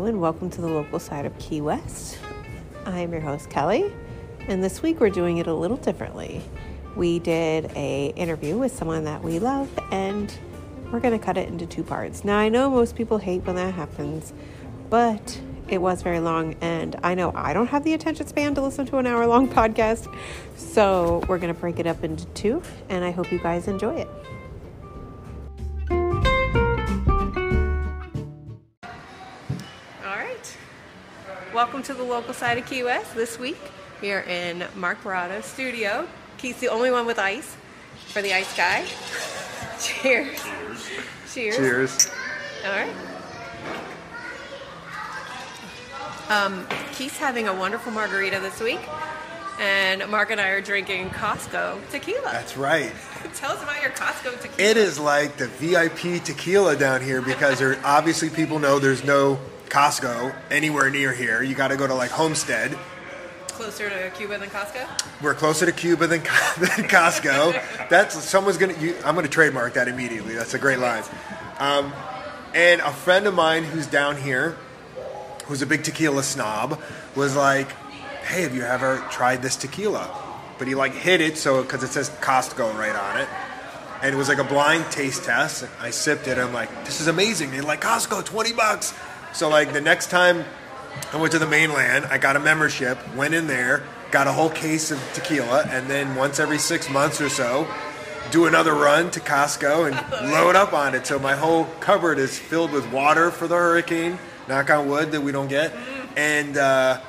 And welcome to the local side of Key West. I am your host, Kelly, and this week we're doing it a little differently. We did a interview with someone that we love, and we're going to cut it into two parts. Now, I know most people hate when that happens, but it was very long, and I know I don't have the attention span to listen to an hour long podcast, so we're going to break it up into two, and I hope you guys enjoy it. Welcome to the local side of Key West. This week we are in Mark Baratto's studio. Keith's the only one with ice for the ice guy. Cheers. Cheers. Cheers. All right. Um, Keith's having a wonderful margarita this week, and Mark and I are drinking Costco tequila. That's right. Tell us about your Costco tequila. It is like the VIP tequila down here because there obviously people know there's no Costco anywhere near here. You got to go to like Homestead. closer to Cuba than Costco. We're closer to Cuba than, than Costco. That's someone's gonna. You, I'm gonna trademark that immediately. That's a great line. Um, and a friend of mine who's down here, who's a big tequila snob, was like, "Hey, have you ever tried this tequila?" But he like hid it so because it says Costco right on it, and it was like a blind taste test. I sipped it. I'm like, "This is amazing." They're like, "Costco, twenty bucks." So like the next time I went to the mainland. I got a membership, went in there, got a whole case of tequila, and then once every six months or so, do another run to Costco and load up on it. So my whole cupboard is filled with water for the hurricane. Knock on wood that we don't get, and uh,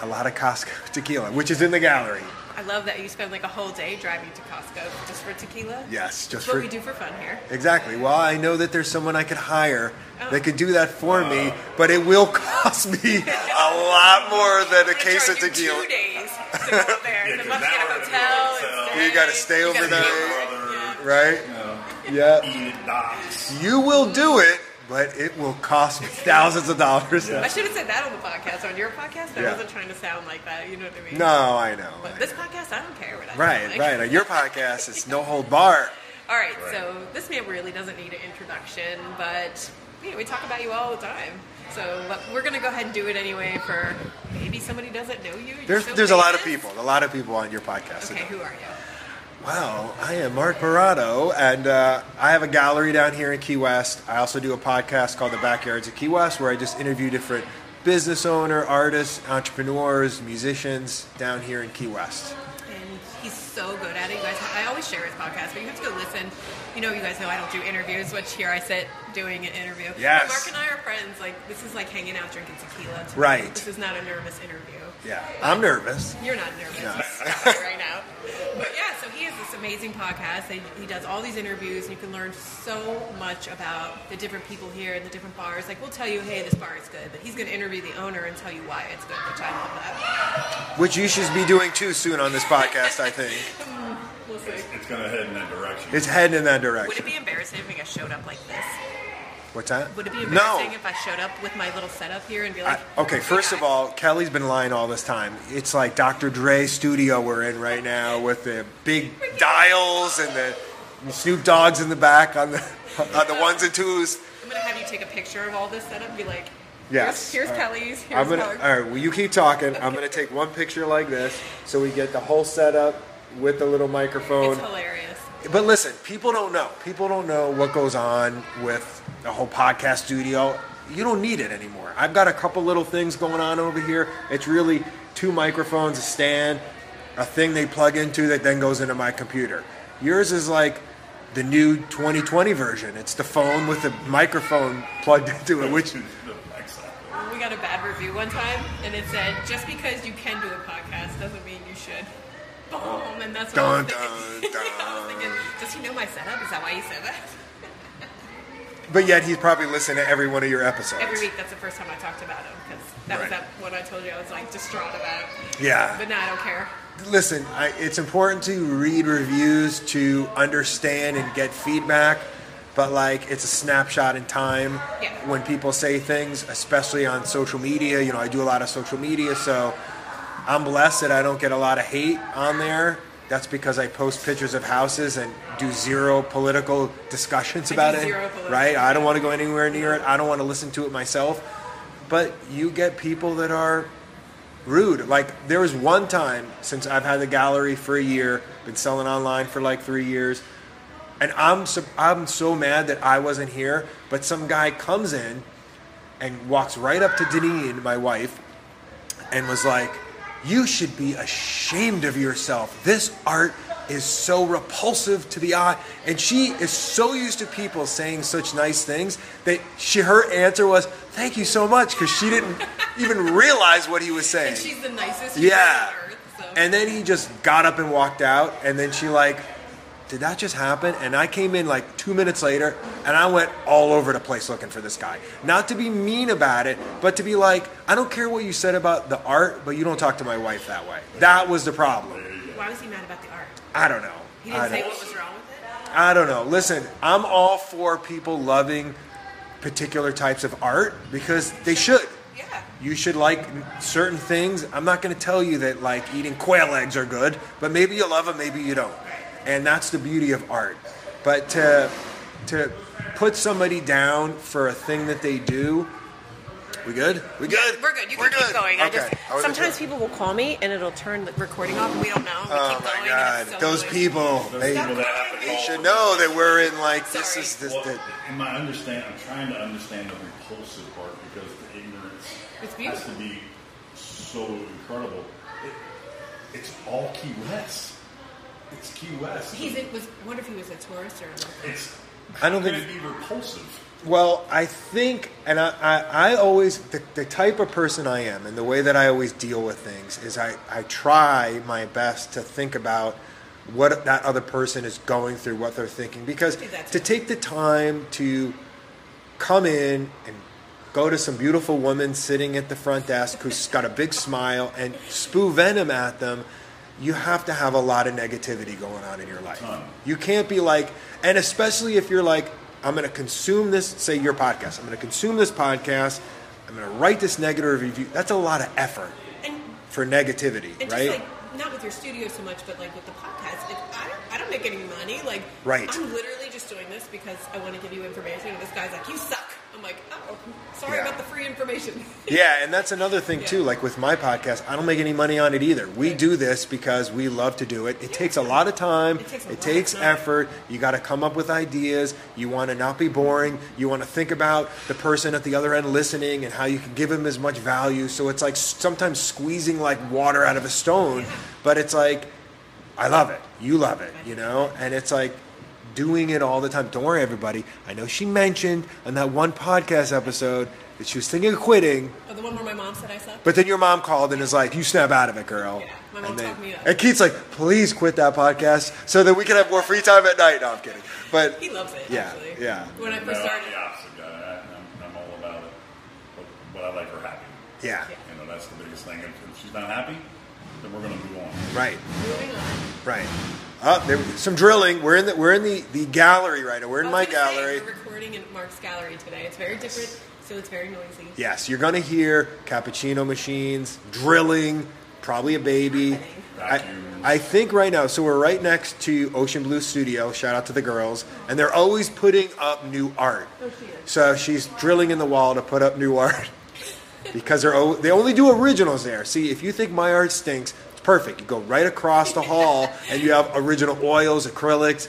a lot of Costco tequila, which is in the gallery. I love that you spend like a whole day driving to Costco just for tequila. Yes, just That's what we do for fun here. exactly. Well, I know that there's someone I could hire oh. that could do that for me, but it will cost me a lot more than a case of tequila. Two days to go there. Yeah, They 'cause must get a hotel. go to a and hotel. You gotta stay You gotta overnight. Yeah. Right? you know, Yeah. eat at docks. You will do it, but it will cost me thousands of dollars. I should have said that on the podcast. On your podcast, I Yeah. wasn't trying to sound like that. You know what I mean? No, I know. But this podcast, I don't care what I Right, like. right. On your podcast, it's no hold bar. All right, so this man really doesn't need an introduction, but you know, we talk about you all the time. So but we're going to go ahead and do it anyway for maybe somebody doesn't know you. You're There's so there's a lot of people, a lot of people on your podcast. Okay, who are you? Well, I am Mark Baratto, and uh, I have a gallery down here in Key West. I also do a podcast called The Backyards of Key West, where I just interview different business owner, artists, entrepreneurs, musicians down here in Key West. And he's so good at it. You guys, I always share his podcast, but you have to go listen. You know, you guys know I don't do interviews, which here I sit doing an interview. Yes. But Mark and I are friends. Like this is like hanging out, drinking tequila. to me. Right. This is not a nervous interview. Yeah, I'm nervous. You're not nervous No. Right now. But yeah, so he has this amazing podcast. They, he does all these interviews, and you can learn so much about the different people here and the different bars. Like we'll tell you, hey, this bar is good, but he's going to interview the owner and tell you why it's good, which I love that. Which you should be doing too soon on this podcast, I think. We'll see. It's going to head in that direction. It's heading in that direction. Would it be embarrassing if I showed up like this? What's that? Would it be no. if I showed up with my little setup here and be I, like, okay, first of all, Kelly's been lying all this time. It's like Dr. Dre studio we're in right now with the big dials and the Snoop Dogs in the back on the on the ones and twos. I'm going to have you take a picture of all this setup and be like, Yes. here's, here's right. Kelly's, here's I'm gonna. Mark's. All right. Well, you keep talking. I'm gonna take one picture like this, so we get the whole setup with the little microphone. It's hilarious. But listen, people don't know. People don't know what goes on with the whole podcast studio. You don't need it anymore. I've got a couple little things going on over here. It's really two microphones, a stand, a thing they plug into that then goes into my computer. Yours is like the new 2020 version. It's the phone with the microphone plugged into it, which We got a bad review one time, and it said, just because you can do a podcast doesn't mean you should. Boom, and that's what I was Dun, thinking. dun, I was thinking, does he know my setup? Is that why he said that? But yet he's probably listened to every one of your episodes. Every week, that's the first time I talked about him, because that was that what I told you I was like distraught about. Yeah. But now I don't care. Listen, I, it's important to read reviews to understand and get feedback, but like it's a snapshot in time Yeah. when people say things, especially on social media. You know, I do a lot of social media, so I'm blessed that I don't get a lot of hate on there. That's because I post pictures of houses and do zero political discussions I about it. right? I don't want to go anywhere near it. I don't want to listen to it myself. but you get people that are rude. Like there was one time since I've had the gallery for a year, been selling online for like three years, and I'm so, I'm so mad that I wasn't here. But some guy comes in and walks right up to Deneen, my wife, and was like, "You should be ashamed of yourself. This art." Is so repulsive to the eye, and she is so used to people saying such nice things that she her answer was, "Thank you so much," because she didn't even realize what he was saying. And she's the nicest Yeah. earth. So. And then he just got up and walked out. And then she like, did that just happen? And I came in like two minutes later, and I went all over the place looking for this guy. Not to be mean about it, but to be like, I don't care what you said about the art, but you don't talk to my wife that way. That was the problem. Why was he mad about the art? I don't know. He didn't say what was wrong with it. I don't know. Listen, I'm all for people loving particular types of art because they should. Yeah. You should like certain things. I'm not going to tell you that like eating quail eggs are good, but maybe you love them, maybe you don't. And that's the beauty of art. But to to put somebody down for a thing that they do, we good? We good? We're good. You We're can keep going. I Okay. just I sometimes people will call me and it'll turn the recording off and we don't know. We Oh keep my going god, so those annoying. people. Those They, people that they should know that we're in like this is this. Well, the, in my understand, I'm trying to understand the repulsive part because the ignorance It's has to be so incredible. It, it's all Key West. It's Key West. He's in, was wonder if he was a tourist or a local. It's. I don't think- it'd be repulsive. Well, I think, and I, I, I always, the, the type of person I am and the way that I always deal with things is I, I try my best to think about what that other person is going through, what they're thinking. Because to take the time to come in and go to some beautiful woman sitting at the front desk who's got a big smile and spew venom at them, you have to have a lot of negativity going on in your life. You can't be like, and especially if you're like, I'm going to consume this, say your podcast, I'm going to consume this podcast, I'm going to write this negative review. That's a lot of effort And for negativity, and right? just like not with your studio so much, but like with the podcast, like, I don't I don't make any money. Like Right. I'm literally just doing this because I want to give you information. And this guy's like, you suck. I'm like, oh, sorry Yeah. about the free information. Yeah, and that's another thing too. Like with my podcast, I don't make any money on it either. We do this because we love to do it. It takes a lot of time. It takes It takes effort. You got to come up with ideas. You want to not be boring. You want to think about the person at the other end listening and how you can give them as much value. So it's like sometimes squeezing like water out of a stone, but it's like I love it. You love it, you know? And it's like doing it all the time. Don't worry, everybody. I know she mentioned on that one podcast episode that she was thinking of quitting. oh, the one where my mom said I suck. But then your mom called and is like, "You snap out of it, girl." Yeah, my mom and then, talked me up. And Keith's like, "Please quit that podcast so that we can have more free time at night." No, I'm kidding. But he loves it. Yeah, actually. yeah. When I No, first I'm started, the opposite guy. I, I'm, I'm all about it. But, but I like her happy. yeah, You know, that's the biggest thing. If, if she's not happy, then we're going to move on. right, moving on. right. Oh, there some drilling. We're in the we're in the, the gallery right now. We're in my gonna say, gallery. we're recording in Mark's gallery today. It's very different, so it's very noisy. Yes, you're gonna hear cappuccino machines, drilling, probably a baby. I, I think right now, so we're right next to Ocean Blue Studio. Shout out to the girls, and they're always putting up new art. Oh. So she's drilling in the wall to put up new art because they're they only do originals there. See, if you think my art stinks, it's perfect. You go right across the hall, and you have original oils, acrylics,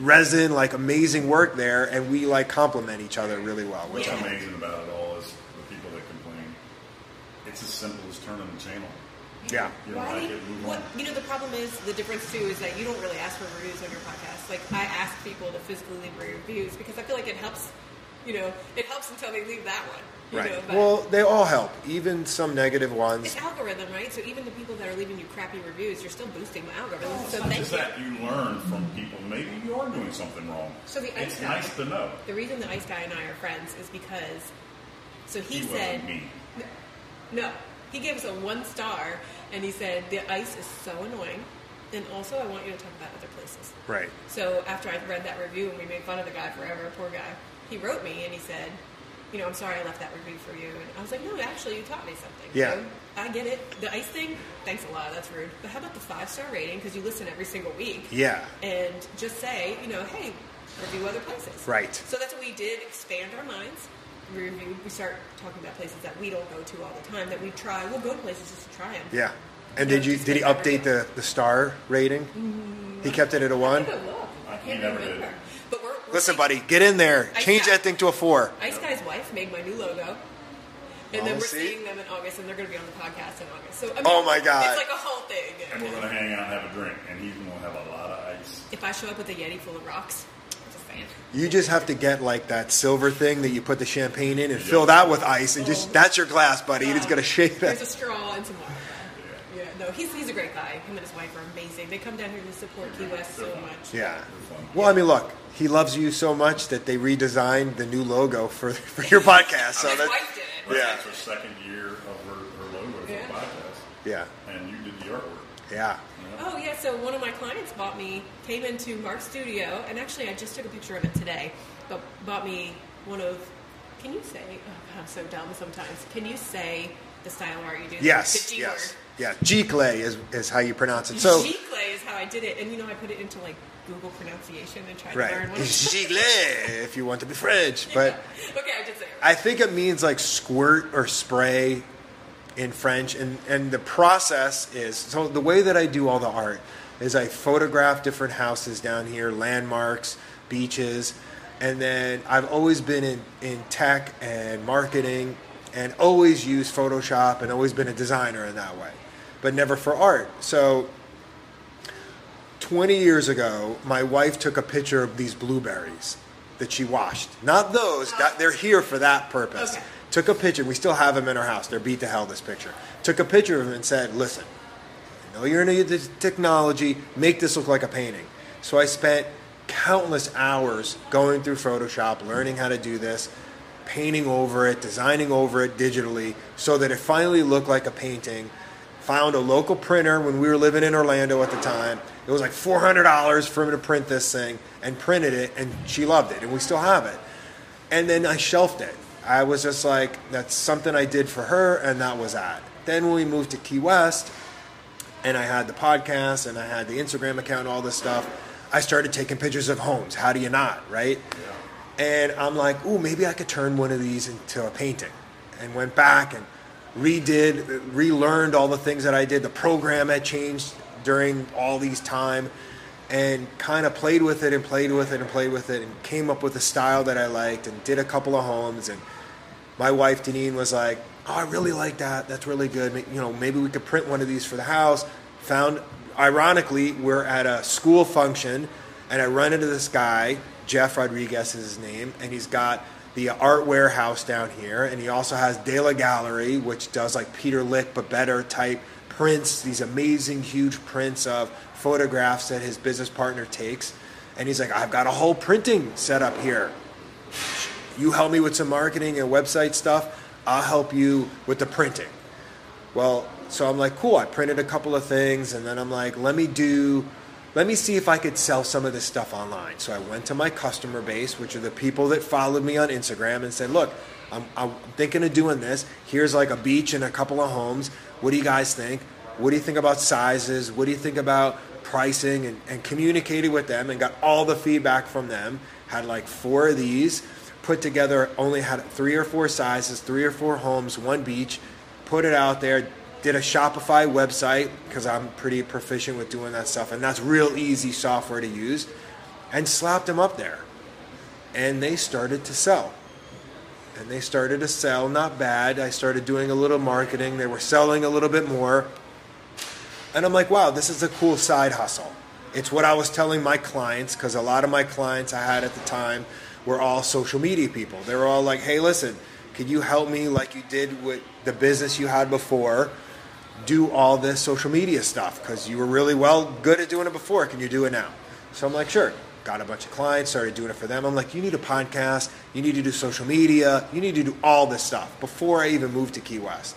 resin, like amazing work there, and we like complement each other really well. Which What's I'm amazing about it all is the people that complain. It's as simple as turning the channel. yeah. You don't Why? like it, move What, you know, the problem is the difference too is that you don't really ask for reviews on your podcast. Like I ask people to physically leave reviews because I feel like it helps. You know, it helps until they leave that one. You Right. Know, Well, they all help, even some negative ones. it's algorithm, right? So even the people that are leaving you crappy reviews, you're still boosting the algorithm. It's So not thank you. that you learn from people. Maybe you are doing something wrong. So the it's ice guy- nice to know. The reason the ice guy and I are friends is because. So he, He said. me. No, he gave us a one star, and he said the ice is so annoying, and also I want you to talk about other places. Right. So after I read that review and we made fun of the guy forever, poor guy, he wrote me and he said, you know, I'm sorry I left that review for you. And I was like, no, actually, you taught me something. Yeah. So I get it. The ice thing, thanks a lot. That's rude. But how about the five star rating? Because you listen every single week. Yeah. And just say, you know, hey, review other places. Right. So that's what we did. Expand our minds. review, we start talking about places that we don't go to all the time that we try. We'll go to places just to try them. Yeah. And Yeah, did you did he update the, the star rating? Mm-hmm. He kept it at a one. I. I He can't never remember. did. But we're, we're Listen, buddy, get in there. I- Change that thing to a four. Ice Guy's wife made my new logo. And then Oh, we're see? seeing them in August, and they're going to be on the podcast in August. So I mean, Oh, my God. it's like a whole thing. And we're gonna hang out and have a drink, and he's gonna have a lot of ice. If I show up with a Yeti full of rocks, I'm just saying. You just have to get like that silver thing that you put the champagne in and fill that with ice and just oh. that's your glass, buddy. You just gotta shake it. There's a straw and some water. Yeah, he's he's a great guy. Him and his wife are amazing. They come down here to support Key West so much. Yeah. Well, I mean, look, he loves you so much that they redesigned the new logo for for your podcast. So his that, wife did it. Yeah. That's her second year of her, her logo for Yeah. the podcast, yeah, and you did the artwork. yeah. Oh yeah, so one of my clients bought me came into Mark's studio, and actually I just took a picture of it today. But bought me one of. Can you say? Oh God, I'm so dumb sometimes. Can you say the style art you do? Yes, The G yes, word. Yeah. giclée is is how you pronounce it. So G clay is how I did it, and you know I put it into like Google pronunciation and tried to learn one. giclée if you want to be French, but. okay, I did say it. I think it means like squirt or spray in French, and, and the process is so the way that I do all the art is I photograph different houses down here, landmarks, beaches, and then I've always been in, in tech and marketing and always used Photoshop and always been a designer in that way, but never for art. So 20 years ago, my wife took a picture of these blueberries that she washed. Not those, that, they're here for that purpose. Okay. Took a picture, we still have them in our house. They're beat to hell, this picture. Took a picture of them and said, listen, I know you're into the technology, make this look like a painting. So I spent countless hours going through Photoshop, learning how to do this, painting over it, designing over it digitally, so that it finally looked like a painting. Found a local printer when we were living in Orlando at the time. It was like $400 for him to print this thing and printed it, and she loved it, and we still have it. And then I shelved it. I was just like, that's something I did for her, and that was that. Then when we moved to Key West, and I had the podcast and I had the Instagram account and all this stuff, I started taking pictures of homes. How do you not, right? And I'm like, ooh, maybe I could turn one of these into a painting. And went back and redid, relearned all the things that I did. The program had changed during all these time and kind of played with it and played with it and played with it and came up with a style that I liked and did a couple of homes and my wife Deneen was like, "Oh, I really like that. That's really good. You know, maybe we could print one of these for the house." Found, ironically, we're at a school function, and I run into this guy. Jeff Rodriguez is his name, and he's got the art warehouse down here, and he also has De La Gallery, which does like Peter Lik but better type prints. These amazing, huge prints of photographs that his business partner takes, and he's like, "I've got a whole printing setup here." you help me with some marketing and website stuff i'll help you with the printing well so i'm like cool i printed a couple of things and then i'm like let me do let me see if i could sell some of this stuff online. So i went to my customer base which are the people that followed me on instagram and said look i'm, I'm thinking of doing this. Here's like a beach and a couple of homes. What do you guys think? What do you think about sizes? What do you think about pricing? And, and communicated with them and got all the feedback from them. Had like four of these put together only had three or four sizes three or four homes one beach put it out there did a shopify website because i'm pretty proficient with doing that stuff and that's real easy software to use and slapped them up there and they started to sell and they started to sell not bad i started doing a little marketing they were selling a little bit more and I'm like, wow, this is a cool side hustle. It's what I was telling my clients because a lot of my clients I had at the time were all social media people. They were all like, hey, listen, could you help me like you did with the business you had before? Do all this social media stuff because you were really well good at doing it before. Can you do it now? So I'm like, sure. Got a bunch of clients, started doing it for them. I'm like, you need a podcast, you need to do social media, you need to do all this stuff before I even moved to Key West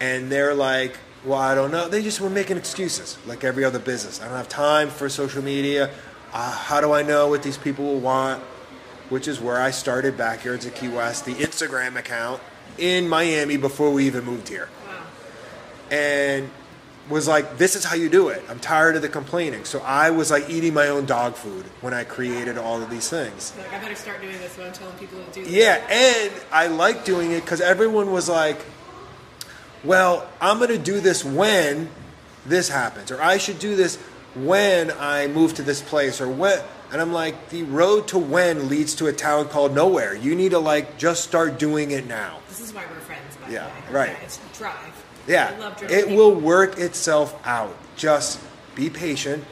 and they're like, well, I don't know. They just were making excuses, like every other business. I don't have time for social media. Uh, how do I know what these people will want? Which is where I started Backyards at Key West, the Instagram account in Miami before we even moved here. And was like, this is how you do it. I'm tired of the complaining. So I was like eating my own dog food when I created all of these things. Like, I better start doing this when I'm telling people to do this. Yeah, and I like doing it because everyone was like, well, I'm going to do this when this happens, or I should do this when I move to this place, or when. And I'm like, the road to when leads to a town called nowhere. You need to like just start doing it now. This is why we're friends, by Yeah, the way. right. Yeah, it's drive. Yeah, I love driving. it will work itself out. Just be patient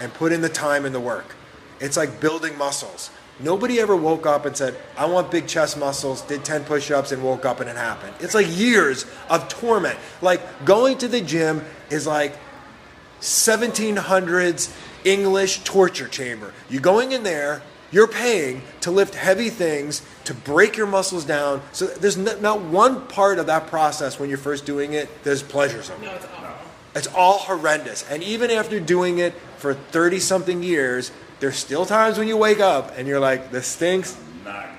and put in the time and the work. It's like building muscles. Nobody ever woke up and said, I want big chest muscles, did 10 push ups, and woke up and it happened. It's like years of torment. Like going to the gym is like 1700s English torture chamber. You're going in there, you're paying to lift heavy things, to break your muscles down. So there's not, not one part of that process when you're first doing it that's pleasuresome. No, it's awful. It's all horrendous. And even after doing it for 30 something years, there's still times when you wake up and you're like, this stinks.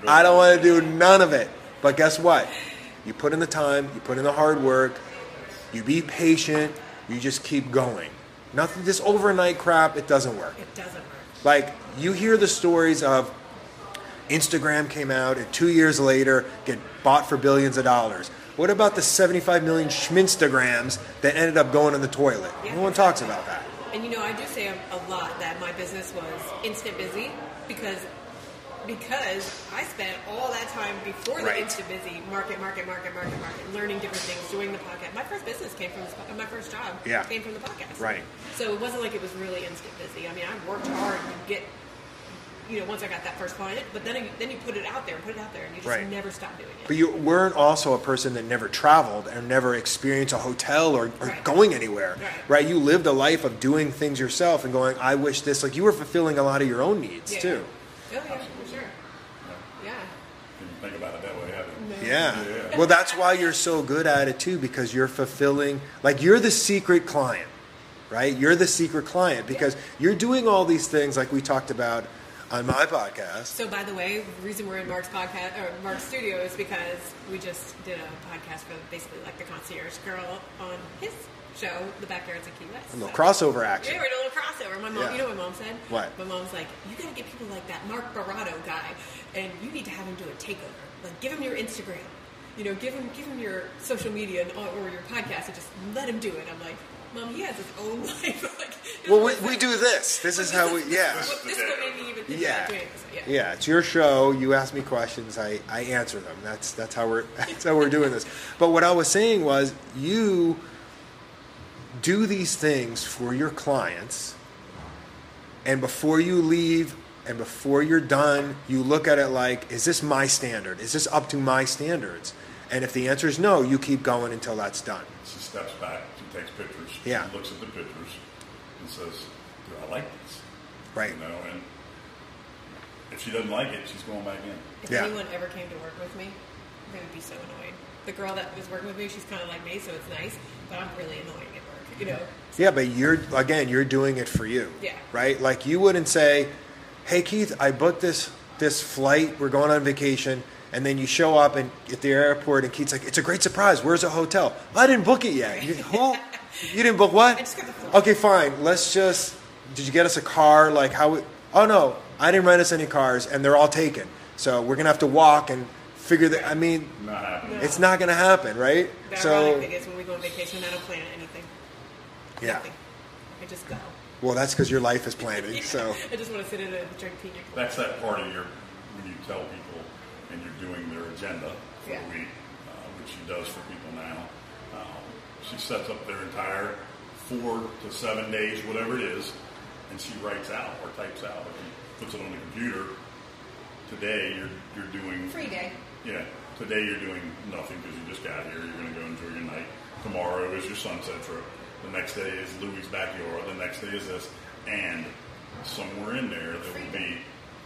I don't want to do none of it. But guess what? You put in the time, you put in the hard work, you be patient, you just keep going. Nothing, this overnight crap, it doesn't work. It doesn't work. Like you hear the stories of Instagram came out and two years later get bought for billions of dollars. What about the 75 million Schminstagrams that ended up going in the toilet? Yeah. No one talks about that. And you know, I do say a, lot that my business was instant busy because because I spent all that time before the Right. instant busy market, market, market, market, market, learning different things, doing the podcast. My first business came from this, my first job Yeah. came from the podcast. Right. So it wasn't like it was really instant busy. I mean, I worked hard to get, you know, once I got that first client, but then you, then you put it out there, put it out there, and you just Right. never stop doing it. But you weren't also a person that never traveled and never experienced a hotel or, or Right. going anywhere, Right. right. You lived a life of doing things yourself and going, I wish this. Like you were fulfilling a lot of your own needs Yeah. too. Oh yeah, for sure. Yeah. Didn't think about it that way, have you? Yeah. Yeah. Well, that's why you're so good at it too, because you're fulfilling, like, you're the secret client, right? You're the secret client because you're doing all these things, like we talked about on my podcast. So, by the way, the reason we're in Mark's podcast or Mark's studio is because we just did a podcast for basically like the concierge girl on his show, The Backyards of Key West. A little So- crossover action. Yeah, we're doing a little crossover. My mom, Yeah. you know what my mom said? What? My mom's like, you gotta get people like that Mark Baratto guy, and you need to have him do a takeover. Like, give him your Instagram. You know, give him give him your social media and, or your podcast, and just let him do it. I'm like, mom, he has his own life. like, Well, we, we do this. This is how we, yeah. This is what made me think Yeah. about doing this. Yeah. Yeah, it's your show. You ask me questions, I, I answer them. That's that's how we're that's how we're doing this. But what I was saying was you do these things for your clients and before you leave and before you're done, you look at it like, is this my standard? Is this up to my standards? And if the answer is no, you keep going until that's done. She steps back, she takes pictures, Yeah. she looks at the pictures, and says, "Do I like this?" Right. You know, and if she doesn't like it, she's going back in. If Yeah. anyone ever came to work with me, they would be so annoyed. The girl that was working with me, she's kind of like me, so it's nice, but I'm really annoying at work, you know? Yeah, but you're again, you're doing it for you. Yeah. Right? Like you wouldn't say, "Hey Keith, I booked this this flight. We're going on vacation." And then you show up and at the airport, and Keith's like, "It's a great surprise. Where's the hotel? I didn't book it yet. You, who? you didn't book what? I just got the flight. Okay, fine. Let's just. Did you get us a car? Like how? We, oh no, I didn't rent us any cars, and they're all taken. So we're gonna have to walk and figure that. I mean, Not happening. it's not gonna happen, right? The so ironic thing is when we go on vacation, I don't plan anything. yeah. Nothing. I just go. Well, that's because your life is planning. So. I just want to sit in and drink pina colada. That's that part of your when you tell people and you're doing their agenda for Yeah. the week, uh, which she does for people now. Um, she sets up their entire four to seven days, whatever it is, and she writes out or types out and puts it on the computer. Today you're you're doing Free day. Yeah, today you're doing nothing because you just got here. You're going to go enjoy your night. Tomorrow is your sunset trip. The next day is Louie's backyard. The next day is this, and somewhere in there there will be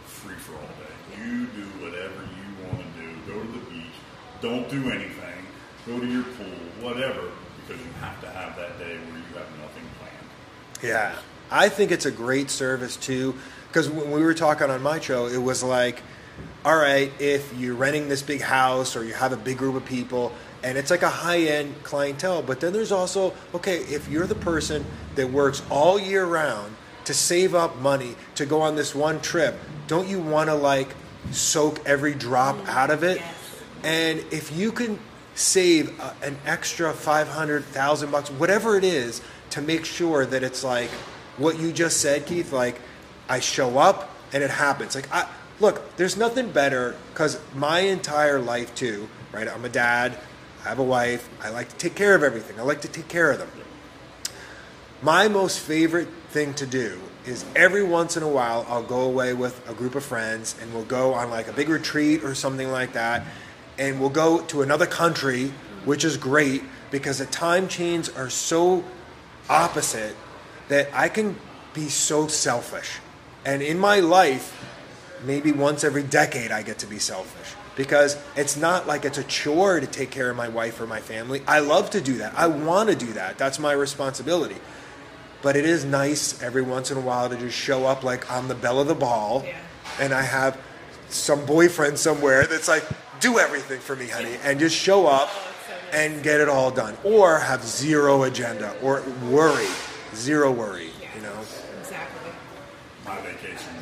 free for all day. You do whatever you want to do. Go to the beach. Don't do anything. Go to your pool. Whatever, because you have to have that day where you have nothing planned. Yeah, I think it's a great service too. Because when we were talking on my show, it was like, all right, if you're renting this big house or you have a big group of people and it's like a high end clientele, but then there's also, okay, if you're the person that works all year round to save up money to go on this one trip, don't you want to like soak every drop out of it? Yes. And if you can save uh, an extra 500,000 bucks, whatever it is, to make sure that it's like what you just said, Keith, like I show up and it happens. Like I look, there's nothing better cuz my entire life too, right? I'm a dad, I have a wife, I like to take care of everything. I like to take care of them. My most favorite thing to do is every once in a while I'll go away with a group of friends and we'll go on like a big retreat or something like that and we'll go to another country which is great because the time chains are so opposite that I can be so selfish. And in my life, maybe once every decade I get to be selfish because it's not like it's a chore to take care of my wife or my family. I love to do that. I want to do that. That's my responsibility. But it is nice every once in a while to just show up like I'm the belle of the ball Yeah. and I have some boyfriend somewhere that's like, do everything for me, honey, and just show up Oh, it's so nice. and get it all done. Or have zero agenda or worry, zero worry, you know? Exactly. My vacation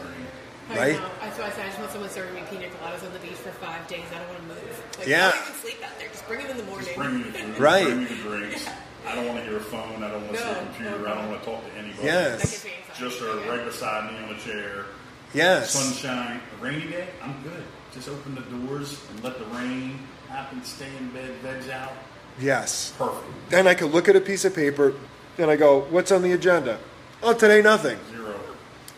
dream. I Right? know. That's why I said I just want someone serving me pina coladas on the beach for five days. I don't want to move. Like, Yeah. I don't even sleep out there. Just bring them in the morning. Just bring me the food. Right. Bring me the drinks. I don't want to hear a phone. I don't want to see a computer. no, I don't want to talk to anybody. Yes. That gives me anxiety. Just a regular side knee on a chair. Yes. Sunshine. A rainy day, I'm good. Just open the doors and let the rain happen. Stay in bed, veg out. Yes. Perfect. Then I could look at a piece of paper and I go, what's on the agenda? Oh, today nothing. Zero.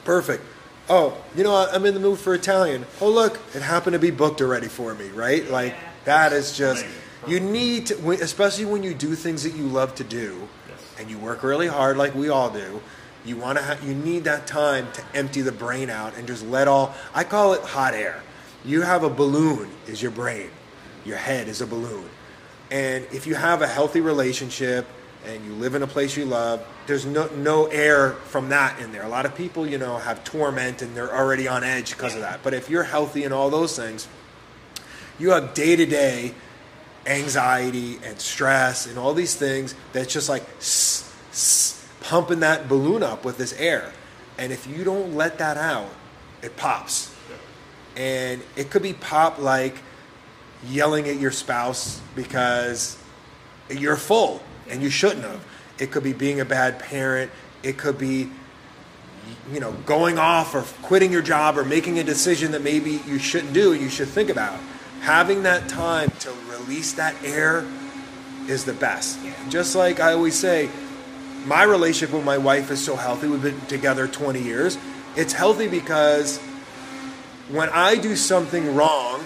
Perfect. Oh, you know, what? I'm in the mood for Italian. Oh, look, it happened to be booked already for me, right? Like, that is just, you need to, especially when you do things that you love to do and you work really hard like we all do. You want to have, you need that time to empty the brain out and just let all, I call it hot air. You have a balloon, is your brain. Your head is a balloon. And if you have a healthy relationship and you live in a place you love, there's no, no air from that in there. A lot of people, you know, have torment and they're already on edge because of that. But if you're healthy and all those things, you have day to day anxiety and stress and all these things that's just like s- s- pumping that balloon up with this air. And if you don't let that out, it pops. And it could be pop like yelling at your spouse because you're full and you shouldn't have. It could be being a bad parent. It could be you know, going off or quitting your job or making a decision that maybe you shouldn't do, you should think about. Having that time to release that air is the best. Just like I always say, my relationship with my wife is so healthy. We've been together 20 years. It's healthy because when I do something wrong,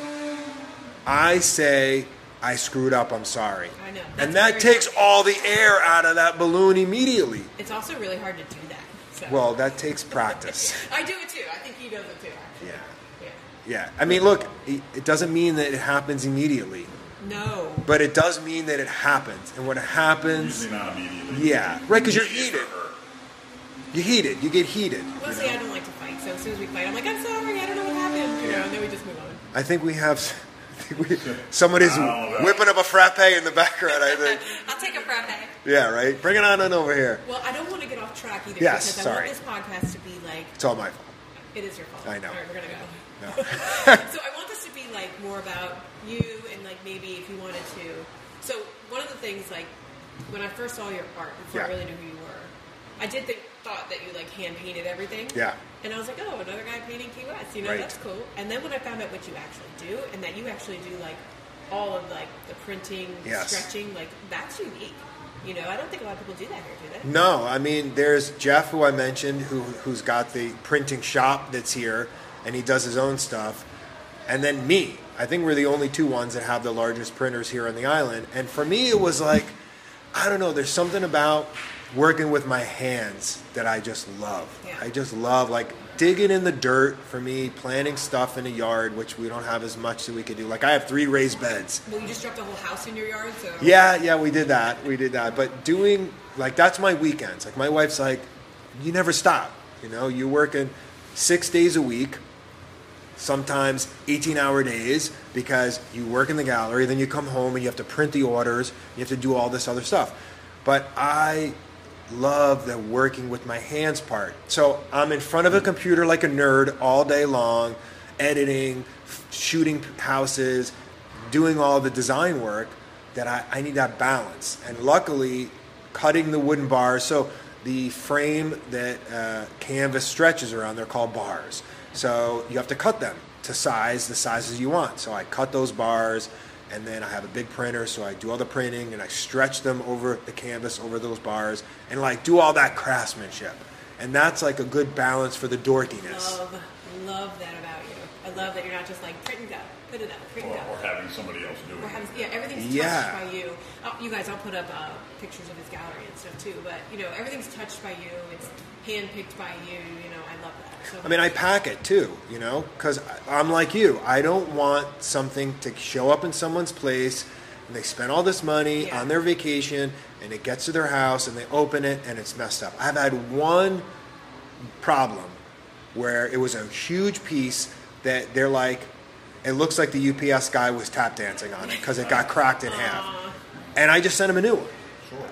I say, I screwed up, I'm sorry. I know. And that takes hard. all the air out of that balloon immediately. It's also really hard to do that. So. Well, that takes practice. I do it too. I think he does it too. Actually. Yeah. Yeah. Yeah. I mean, look, it it doesn't mean that it happens immediately, No. but it does mean that it happens. And when it happens, Usually not immediately. yeah, right, because you're heated. for her. You heated. You get heated. you Mostly, I don't like to fight. So as soon as we fight, I'm like, I'm sorry. I don't know what happened. You know, and then we just move on. I think we have. I think somebody's I don't know. whipping up a frappe in the background. I think. I'll take a frappe. Yeah, right. Bring it on in over here. Well, I don't want to get off track either Yes, because sorry. I want this podcast to be like It's all my fault. it is your fault. I know. All right, we're gonna go. No. so I want this to be like more about you and like maybe if you wanted to. So one of the things like when I first saw your art before I Yeah. really knew who you were, I did think thought that you like hand painted everything. Yeah. And I was like, oh, another guy painting Key West. You know, Right. that's cool. And then when I found out what you actually do, and that you actually do like all of like the printing, Yes. stretching, like that's unique. You know, I don't think a lot of people do that here, do they? No, I mean, there's Jeff, who I mentioned, who who's got the printing shop that's here, and he does his own stuff, and then me. I think we're the only two ones that have the largest printers here on the island. And for me, it was like, I don't know. There's something about working with my hands that I just love. Yeah. I just love like digging in the dirt for me, planting stuff in a yard, which we don't have as much that we could do. Like I have three raised beds. Well, you just dropped a whole house in your yard, so Yeah, yeah, we did that. We did that. But doing like that's my weekends. Like my wife's like, you never stop. You know, you're working six days a week, sometimes 18 hour days because you work in the gallery, then you come home and you have to print the orders, you have to do all this other stuff. But I love the working with my hands part. So I'm in front of a computer like a nerd all day long, editing, shooting houses, doing all the design work that I, I need that balance. And luckily, cutting the wooden bars. So the frame that uh, canvas stretches around, they're called bars. So you have to cut them to size the sizes you want. So I cut those bars and then I have a big printer, so I do all the printing and I stretch them over the canvas, over those bars, and like do all that craftsmanship. And that's like a good balance for the dorkiness. Love, love that about you. I love that you're not just like print and go, put it up, print Or, and go. or having somebody else do it. Or having, yeah, everything's Yeah. touched by you. Oh, you guys, I'll put up uh, pictures of his gallery and stuff too. But you know, everything's touched by you. It's handpicked by you. You know, I love that. So I mean, I pack it too, you know, because I'm like you. I don't want something to show up in someone's place and they spend all this money Yeah. on their vacation and it gets to their house and they open it and it's messed up. I've had one problem where it was a huge piece that they're like, it looks like the UPS guy was tap dancing on it because it got cracked in half. And I just sent him a new one.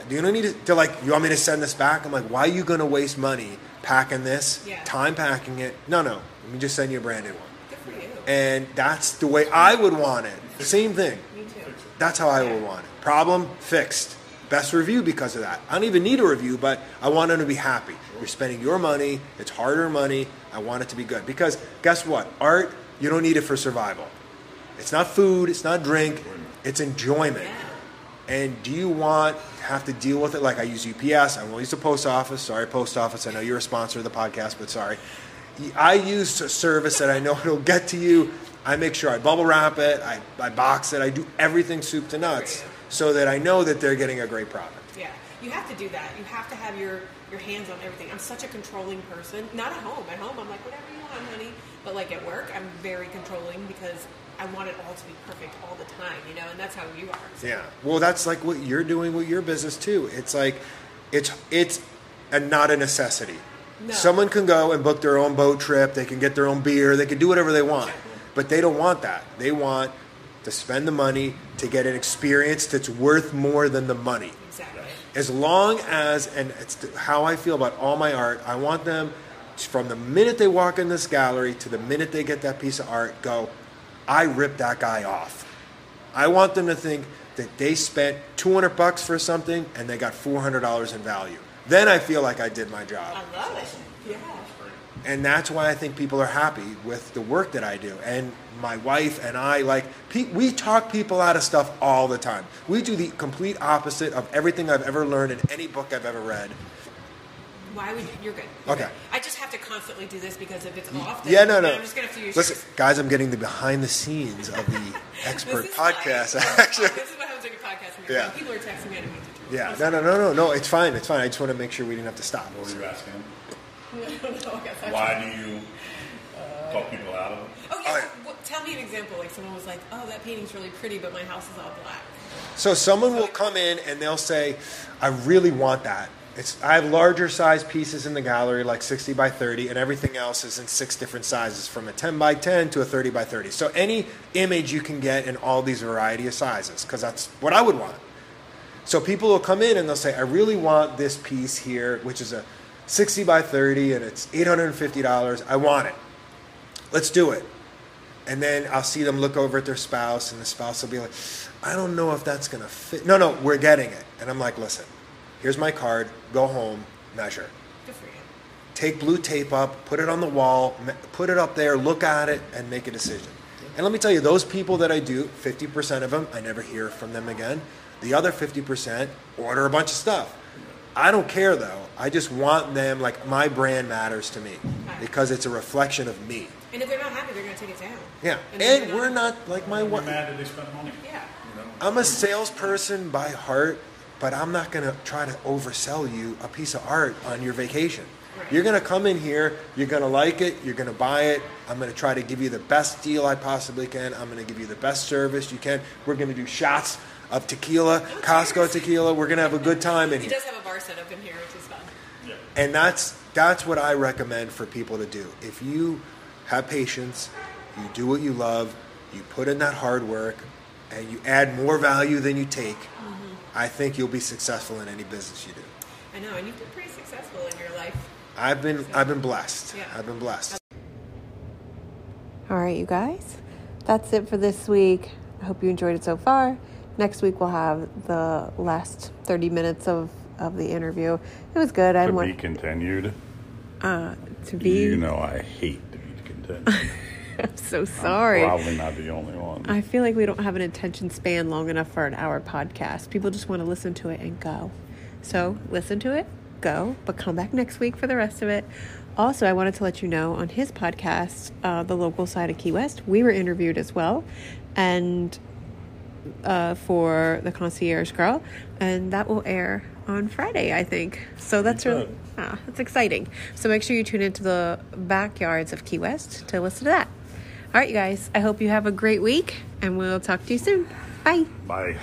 Do you don't need to? They're like, you want me to send this back? I'm like, why are you going to waste money packing this, Yeah. time packing it? No, no. Let me just send you a brand new one. good for you. And that's the way I would want it. Same thing. Me too. That's how I would want it. Problem fixed. Best review because of that. I don't even need a review, but I want them to be happy. You're spending your money. It's hard-earned money. I want it to be good because guess what? Art, you don't need it for survival. It's not food. It's not drink. It's enjoyment. Yeah. And do you want to have to deal with it? Like I use UPS, I won't use the post office. Sorry, post office. I know you're a sponsor of the podcast, but sorry. I use a service that I know it'll get to you. I make sure I bubble wrap it, I, I box it, I do everything soup to nuts so that I know that they're getting a great product. Yeah, you have to do that. You have to have your your hands on everything. I'm such a controlling person. Not at home. At home, I'm like whatever you want, honey. But like at work, I'm very controlling because I want it all to be perfect all the time. You know, and that's how you are. So, Yeah. Well, that's like what you're doing with your business too. It's like it's it's a, not a necessity. No. Someone can go and book their own boat trip. They can get their own beer. They can do whatever they want. But they don't want that. They want to spend the money to get an experience that's worth more than the money. Exactly. As long as, and it's how I feel about all my art, I want them from the minute they walk in this gallery to the minute they get that piece of art, go, I ripped that guy off. I want them to think that they spent 200 bucks for something and they got $400 in value. Then I feel like I did my job. I love it. Yeah. And that's why I think people are happy with the work that I do. And my wife and I, like, we talk people out of stuff all the time. We do the complete opposite of everything I've ever learned in any book I've ever read. Why would you, you're good? You're Okay. good. I just have to constantly do this because if it's off, then Yeah, no, no. I'm just gonna have use Listen, yours. guys, I'm getting the behind the scenes of the expert podcast. Like, Actually, this is what happens when you podcast. When you're Yeah. People are texting me. I didn't mean yeah, no, no, no, no, no. It's fine. It's fine. I just want to make sure we didn't have to stop. What were you asking him? sorry. I guess I- Why do you uh, talk people out of it? Oh yeah. Oh, yeah. What, tell me an example. Like someone was like, "Oh, that painting's really pretty, but my house is all black." So someone will come in and they'll say, "I really want that." It's I have larger size pieces in the gallery, like 60 by 30, and everything else is in six different sizes, from a 10 by 10 to a 30 by 30. So any image you can get in all these variety of sizes, because that's what I would want. So people will come in and they'll say, "I really want this piece here, which is a 60 by 30, and it's $850. I want it. Let's do it." And then I'll see them look over at their spouse, and the spouse will be like, I don't know if that's going to fit. No, no, we're getting it. And I'm like, listen, here's my card. Go home, measure. Good for you. Take blue tape up, put it on the wall, put it up there, look at it, and make a decision. And let me tell you, those people that I do, 50% of them, I never hear from them again. The other 50% order a bunch of stuff. I don't care though. I just want them, like, my brand matters to me because it's a reflection of me. And if they're not happy, they're gonna take it down. Yeah. And And we're not like my You're wife. mad that they spent money. Yeah. You know? I'm a salesperson by heart, but I'm not going to try to oversell you a piece of art on your vacation. Right. You're going to come in here, you're going to like it, you're going to buy it. I'm going to try to give you the best deal I possibly can. I'm going to give you the best service you can. We're going to do shots of tequila, Costco tequila. We're going to have a good time in He here. does have a bar set up in here, which is fun. Yeah. And that's that's what I recommend for people to do. If you have patience, you do what you love, you put in that hard work, and you add more value than you take, mm-hmm. I think you'll be successful in any business you do. I know, and you've been pretty successful in your life. I've been I've been blessed. Yeah. I've been blessed. All right, you guys. That's it for this week. I hope you enjoyed it so far. Next week we'll have the last 30 minutes of, of the interview. It was good. I To be want continued. uh, to be. You know I hate to be continued. I'm so sorry. Probably not the only one. I feel like we don't have an attention span long enough for an hour podcast. People just want to listen to it and go. So listen to it, go, but come back next week for the rest of it. Also, I wanted to let you know on his podcast, uh, The Local Side of Key West, we were interviewed as well. And uh, for the concierge girl, and that will air on Friday, I think. So that's really ah, that's exciting. So make sure you tune into the backyards of Key West to listen to that. All right, you guys. I hope you have a great week, and we'll talk to you soon. Bye. Bye.